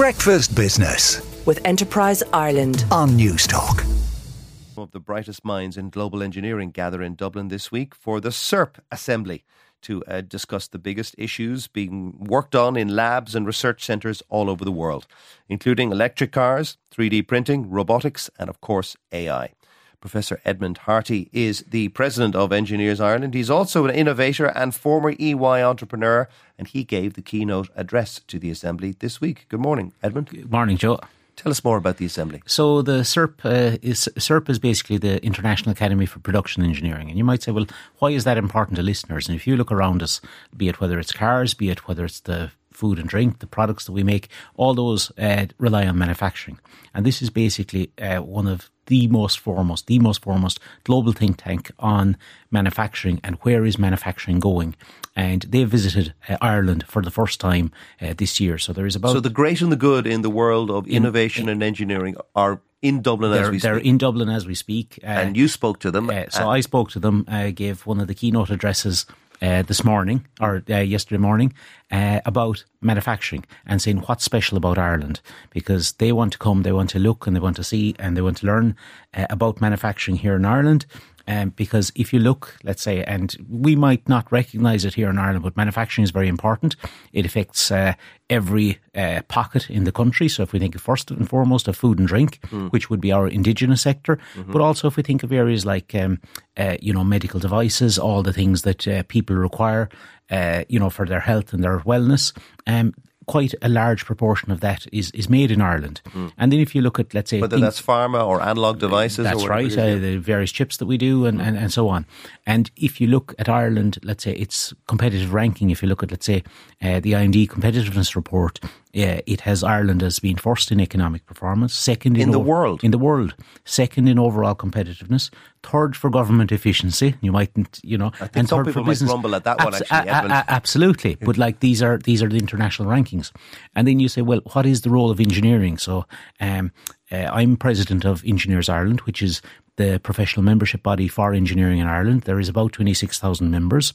Breakfast Business with Enterprise Ireland on Newstalk. Some of the brightest minds in global engineering gather in Dublin this week for the CIRP Assembly to uh, discuss the biggest issues being worked on in labs and research centres all over the world, including electric cars, 3D printing, robotics, and of course, AI. Professor Edmond Harty is the president of Engineers Ireland. He's also an innovator and former EY entrepreneur, and he gave the keynote address to the assembly this week. Good morning, Edmond. Good morning, Joe. Tell us more about the assembly. So the CIRP uh, is CIRP is basically the International Academy for Production Engineering, and you might say, well, why is that important to listeners? And if you look around us, be it whether it's cars, be it whether it's the food and drink, the products that we make, all those uh, rely on manufacturing, and this is basically uh, one of the most foremost, the most foremost global think tank on manufacturing and where is manufacturing going. And they visited uh, Ireland for the first time uh, this year. So there is about so the great and the good in the world of innovation in, and engineering are in Dublin they're, as we they're speak. in Dublin as we speak. Uh, and you spoke to them. Uh, so I spoke to them. I gave one of the keynote addresses uh, this morning or uh, yesterday morning uh, about manufacturing and saying what's special about Ireland because they want to come, they want to look and they want to see and they want to learn uh, about manufacturing here in Ireland. Um, because if you look, let's say, and we might not recognise it here in Ireland, but manufacturing is very important. It affects uh, every uh, pocket in the country. So if we think first and foremost of food and drink, mm. which would be our indigenous sector, mm-hmm. but also if we think of areas like, um, uh, you know, medical devices, all the things that uh, people require, uh, you know, for their health and their wellness, um, quite a large proportion of that is, is made in Ireland. Mm. And then if you look at, let's say, whether things, that's pharma or analog devices, that's right, uh, the various chips that we do, and, mm. and, and so on. And if you look at Ireland, let's say its competitive ranking, if you look at, let's say, uh, the IMD competitiveness report, uh, it has Ireland as being first in economic performance, second in, in the world, in the world, second in overall competitiveness, third for government efficiency. You mightn't, you know, and third people might grumble at that Abs- one. Actually, a- a- absolutely, but like these are these are the international rankings, and then you say, well, what is the role of engineering? So, um, uh, I'm president of Engineers Ireland, which is the professional membership body for engineering in Ireland. There is about twenty six thousand members.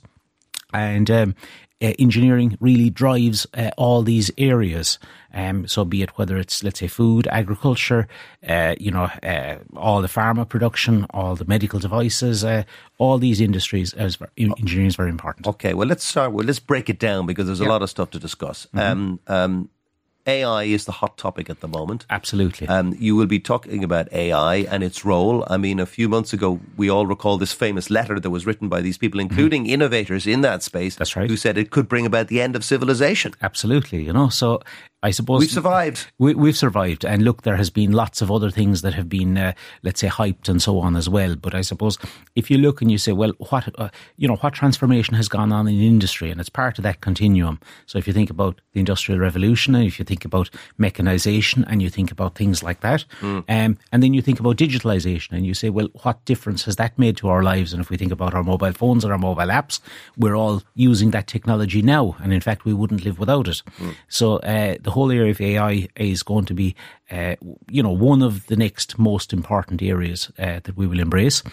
And um, uh, engineering really drives uh, all these areas. Um, so be it whether it's let's say food, agriculture, uh, you know, uh, all the pharma production, all the medical devices, uh, all these industries as engineering is very important. Okay, well let's start. Well, let's break it down because there's a yeah. lot of stuff to discuss. Mm-hmm. Um, um, AI is the hot topic at the moment. Absolutely. Um, you will be talking about AI and its role. I mean, a few months ago, we all recall this famous letter that was written by these people, mm-hmm. including mm-hmm. innovators in that space. That's right. Who said it could bring about the end of civilization. Absolutely. You know, so I suppose we've survived. We, have survived, and look, there has been lots of other things that have been, uh, let's say, hyped and so on as well. But I suppose if you look and you say, well, what uh, you know, what transformation has gone on in industry, and it's part of that continuum. So if you think about the industrial revolution, and if you think about mechanization, and you think about things like that, mm. um, and then you think about digitalization, and you say, well, what difference has that made to our lives? And if we think about our mobile phones and our mobile apps, we're all using that technology now, and in fact, we wouldn't live without it. Mm. So uh, the whole area of AI is going to be, uh, you know, one of the next most important areas uh, that we will embrace.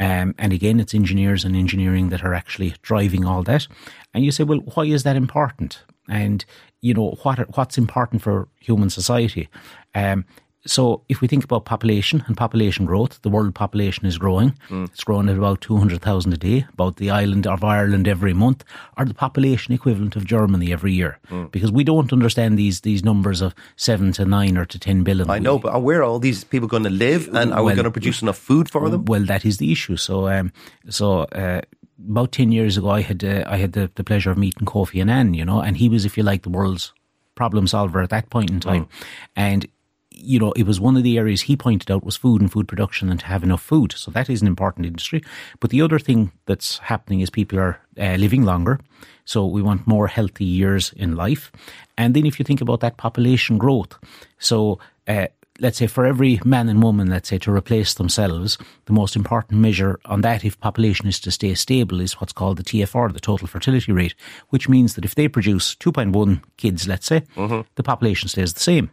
Um, and again, it's engineers and engineering that are actually driving all that. And you say, well, why is that important? And you know what what's important for human society. Um, so if we think about population and population growth, the world population is growing. Mm. It's growing at about 200,000 a day, about the island of Ireland every month, or the population equivalent of Germany every year. Mm. Because we don't understand these these numbers of 7 to 9 or to 10 billion. I know, but where are all these people going to live and are well, we going to produce enough food for them? Well, that is the issue. So, um, so, uh, about 10 years ago, I had, uh, I had the, the pleasure of meeting Kofi Annan, you know, and he was, if you like, the world's problem solver at that point in time. Mm. And you know, it was one of the areas he pointed out was food and food production and to have enough food. So that is an important industry. But the other thing that's happening is people are uh, living longer. So we want more healthy years in life. And then if you think about that population growth, so uh, let's say for every man and woman, let's say to replace themselves, the most important measure on that, if population is to stay stable, is what's called the TFR, the total fertility rate, which means that if they produce 2.1 kids, let's say, mm-hmm. the population stays the same.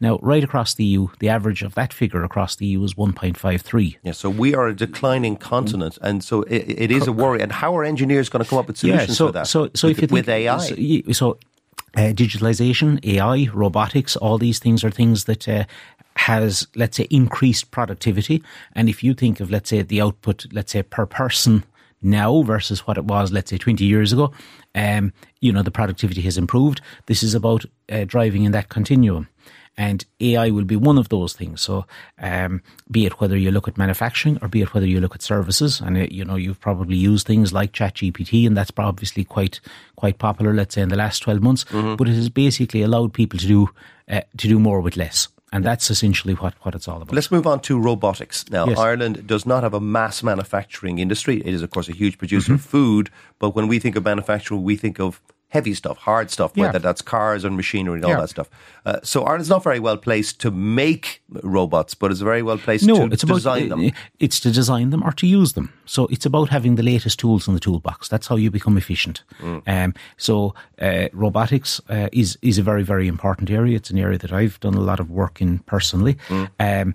Now, right across the EU, the average of that figure across the EU is 1.53. Yeah, so we are a declining continent, and so it, it is a worry. And how are engineers going to come up with solutions yeah, so, for that? So, so with, if you think, with AI, so, so uh, digitalization, AI, robotics, all these things are things that uh, has, let's say, increased productivity. And if you think of, let's say, the output, let's say, per person now versus what it was, let's say, 20 years ago, um, you know, the productivity has improved. This is about uh, driving in that continuum. And AI will be one of those things. So, um, be it whether you look at manufacturing or be it whether you look at services, and it, uh, you know you've probably used things like ChatGPT, and that's obviously quite quite popular. Let's say in the last twelve months, mm-hmm. but it has basically allowed people to do uh, to do more with less. And that's essentially what, what it's all about. Let's move on to robotics. Now, yes. Ireland does not have a mass manufacturing industry. It is, of course, a huge producer mm-hmm. of food. But when we think of manufacturing, we think of heavy stuff, hard stuff, yeah. whether that's cars and machinery and all yeah. that stuff. Uh, so Ireland's not very well placed to make robots, but it's very well placed no, to it's design about, them. It's to design them or to use them. So it's about having the latest tools in the toolbox. That's how you become efficient. Mm. Um, so uh, robotics uh, is is a very very important area. It's an area that I've done a lot of work in personally. Mm. Um,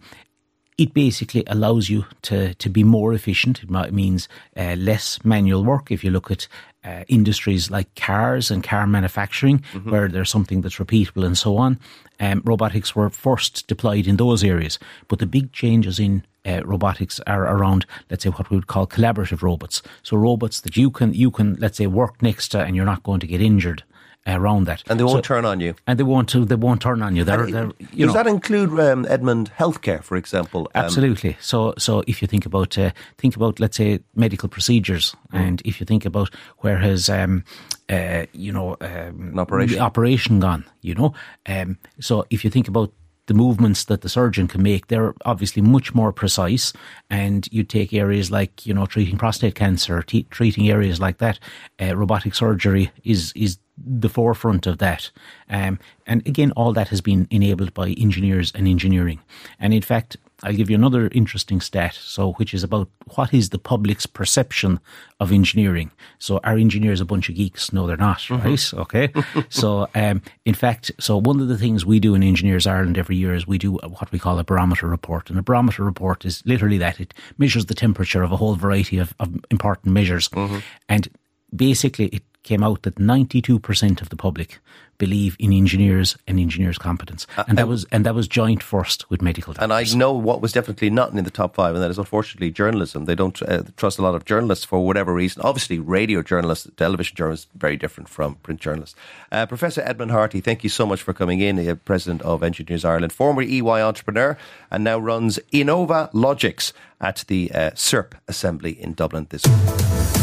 it basically allows you to, to be more efficient. It means uh, less manual work. If you look at uh, industries like cars and car manufacturing, mm-hmm. where there's something that's repeatable and so on, um, robotics were first deployed in those areas. But the big changes in uh, robotics are around, let's say, what we would call collaborative robots. So robots that you can you can let's say work next to, and you're not going to get injured around that. And they won't so, turn on you. And they won't. They won't turn on you. They're, they're, you does know, that include um, Edmond Healthcare, for example? Um, absolutely. So, so if you think about uh, think about let's say medical procedures, mm. and if you think about where has um, uh, you know um, operation operation gone, you know, um, so if you think about the movements that the surgeon can make, they're obviously much more precise. And you take areas like, you know, treating prostate cancer, t- treating areas like that. Uh, robotic surgery is, is the forefront of that. Um, and again, all that has been enabled by engineers and engineering. And in fact, I'll give you another interesting stat, so which is about what is the public's perception of engineering. So are engineers a bunch of geeks? No, they're not, mm-hmm. right? Okay. so um, in fact, so one of the things we do in Engineers Ireland every year is we do what we call a barometer report. And a barometer report is literally that. It measures the temperature of a whole variety of, of important measures. Mm-hmm. And basically it came out that 92% of the public believe in engineers and engineers' competence, uh, and that was and that was joint first with medical. Doctors. And I know what was definitely not in the top five, and that is unfortunately journalism. They don't uh, trust a lot of journalists for whatever reason. Obviously, radio journalists, television journalists, very different from print journalists. Uh, Professor Edmond Harty, thank you so much for coming in. Uh, President of Engineers Ireland, former EY entrepreneur, and now runs Innovalogix at the uh, CIRP Assembly in Dublin this week.